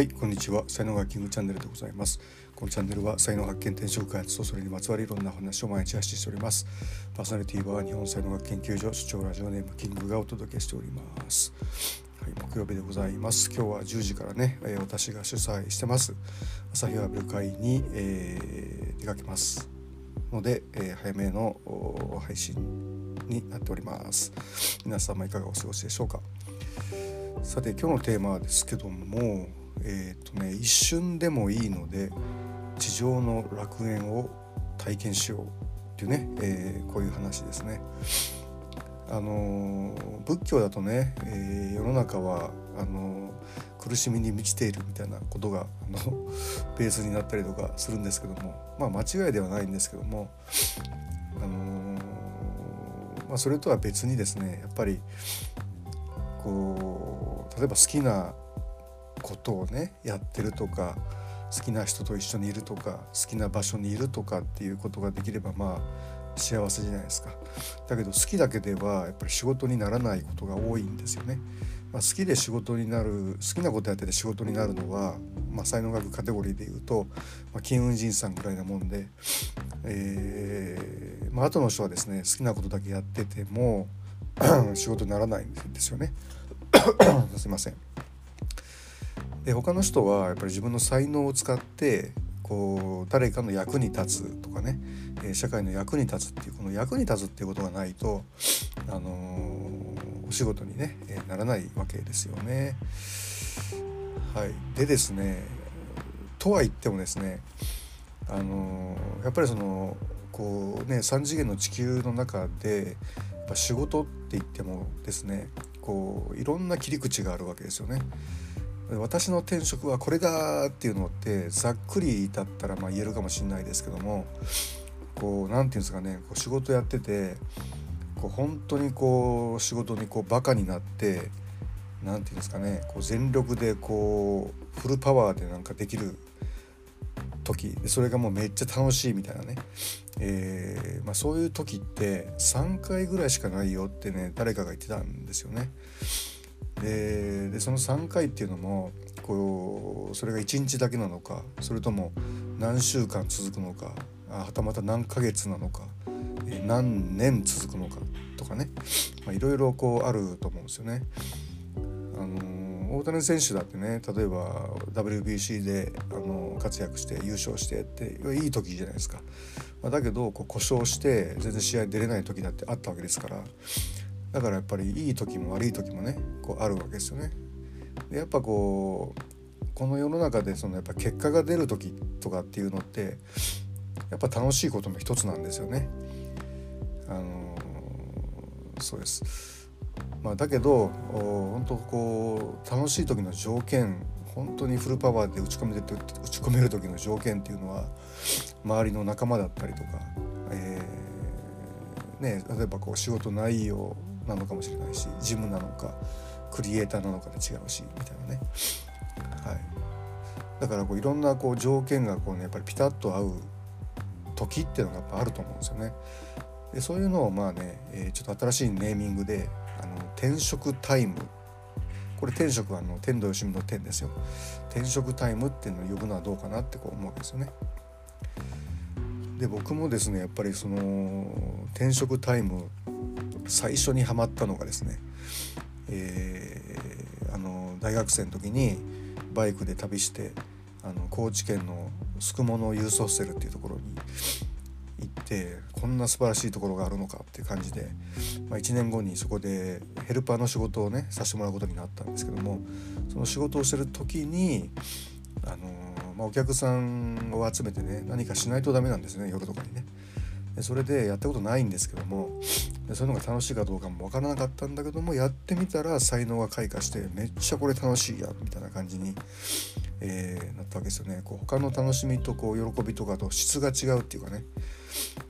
はい、こんにちは。才能学キングチャンネルでございます。このチャンネルは才能発見、転職開発とそれにまつわるいろんな話を毎日発信しております。パーソナリティは日本才能学研究所主張ラジオネームキングがお届けしております。はい、木曜日でございます。今日は10時からね、え私が主催してます朝日アブル会に、えー、出かけますので、えー、早めの配信になっております。皆様いかがお過ごしでしょうか。さて今日のテーマですけどもえっ、ー、とね一瞬でもいいので地上の楽園を体験しようっていうね、えー、こういう話ですね。あの仏教だとね、えー、世の中はあの苦しみに満ちているみたいなことがあの ベースになったりとかするんですけどもまあ間違いではないんですけども、あのまあ、それとは別にですねやっぱりこう例えば好きなことをねやってるとか好きな人と一緒にいるとか好きな場所にいるとかっていうことができればまあ幸せじゃないですか。だけど好きだけではやっぱり仕事にならないことが多いんですよね、まあ、好きで仕事になる好きなことやってて仕事になるのは、まあ、才能学カテゴリーでいうと、まあ、金運人さんぐらいなもんで、えーまあ後の人はですね好きなことだけやってても 仕事にならないんですよね。すいません。で他の人はやっぱり自分の才能を使ってこう誰かの役に立つとかね、え社会の役に立つっていうこの役に立つっていうことがないと、あのー、お仕事にね、えならないわけですよね。はい、でですねとは言ってもですね、あのー、やっぱりそのこうね3次元の地球の中でやっぱ仕事って言ってもですねこういろんな切り口があるわけですよね。私の転職はこれだっていうのってざっくりだったらまあ言えるかもしれないですけどもこう何て言うんですかねこう仕事やっててこう本当にこう仕事にこうバカになって何て言うんですかねこう全力でこうフルパワーでなんかできる時それがもうめっちゃ楽しいみたいなね、え、まあ、そういう時って3回ぐらいしかないよってね誰かが言ってたんですよね。ででその3回っていうのもこうそれが1日だけなのかそれとも何週間続くのかはたまた何ヶ月なのか、え何年続くのかとかねいろいろこうあると思うんですよね。あの大谷選手だってね例えば WBC であの活躍して優勝してっていい時じゃないですか。まあ、だけどこう故障して全然試合出れない時だってあったわけですからだからやっぱりいい時も悪い時もねこうあるわけですよね。でやっぱこうこの世の中でそのやっぱ結果が出る時とかっていうのってやっぱ楽しいことの一つなんですよね。あのそうです。まあ、だけど本当こう楽しい時の条件本当にフルパワーで打ち込める打ち込める時の条件っていうのは周りの仲間だったりとか、えーね、例えばこう仕事内容なのかもしれないしジムなのかクリエイターなのかで違うしみたいなね、はい、だからこういろんなこう条件がこう、ね、やっぱりピタッと合う時っていうのがやっぱあると思うんですよね。でそういうのをまあね、えー、ちょっと新しいネーミングであの転職タイムこれ転職はあの天童よしみの天ですよ転職タイムっていうのを呼ぶのはどうかなってこう思うんですよね。で僕もですねやっぱりその転職タイム最初にはまったのがですね、えー、あの大学生の時にバイクで旅してあの高知県の宿毛ユースホステルっていうところに行ってこんな素晴らしいところがあるのかっていう感じで、まあ、1年後にそこでヘルパーの仕事をねさせてもらうことになったんですけどもその仕事をしてる時にあの、まあ、お客さんを集めてね何かしないとダメなんですね夜とかにね。でそれでやったことないんですけどもそういうのが楽しいかどうかも分からなかったんだけどもやってみたら才能が開花してめっちゃこれ楽しいやみたいな感じに、えー、なったわけですよね。こう他の楽しみとこう喜びとかと質が違うっていうかね。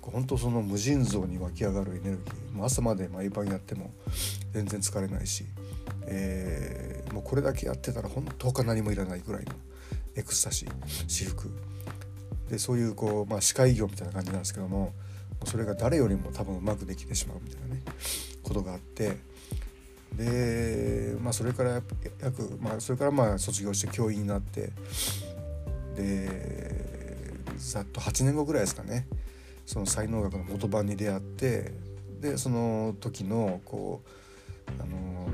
こう本当その無尽蔵に湧き上がるエネルギー。もう朝まで毎晩やっても全然疲れないし、えー、もうこれだけやってたら本当他何もいらないぐらいのエクスタシー至福でそういうこう、まあ、歯科医業みたいな感じなんですけどもそれが誰よりも多分うまくできてしまうみたいなねことがあってで、まあ、それから約、まあ、それからまあ卒業して教員になってでざっと8年後ぐらいですかねその才能学の元版に出会ってでその時のこうあの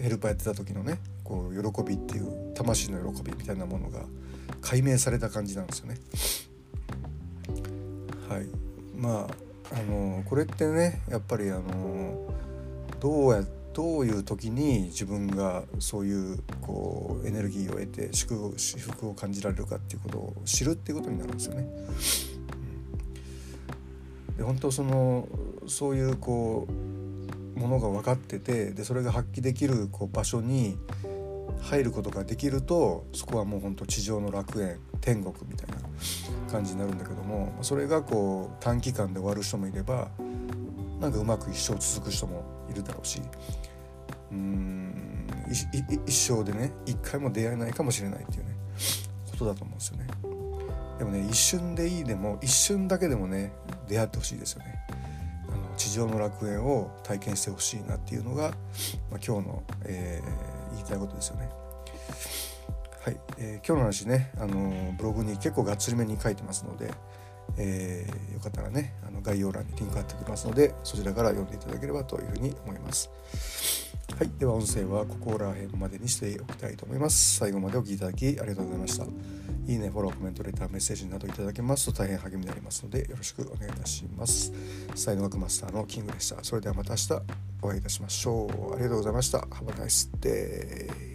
ヘルパーやってた時のねこう喜びっていう魂の喜びみたいなものが解明された感じなんですよね。はい。まああのこれってねやっぱりあのどうやどういう時に自分がそういうこうエネルギーを得て祝福を感じられるかっていうことを知るっていうことになるんですよね。うん、で本当そのそういうこうものが分かっててでそれが発揮できるこう場所に入ることができるとそこはもう本当地上の楽園天国みたいな。感じになるんだけどもそれがこう短期間で終わる人もいればなんかうまく一生続く人もいるだろうしうん一生でね一回も出会えないかもしれないっていうねことだと思うんですよね。でもね一瞬でいいでも一瞬だけでもね出会ってほしいですよね。あの地上の楽園を体験してほしいなっていうのが、まあ、今日の、えー、言いたいことですよね。はい、えー、今日の話ね、あのブログに結構がっつりめに書いてますので、えー、よかったらねあの概要欄にリンク貼っておきますのでそちらから読んでいただければというふうに思います。はい、では音声はここら辺までにしておきたいと思います。最後までお聴きいただきありがとうございました。いいね、フォロー、コメント、レター、メッセージなどいただけますと大変励みになりますのでよろしくお願いいたします。才能学マスターのキングでした。それではまた明日お会いいたしましょう。ありがとうございました。Have a nice day.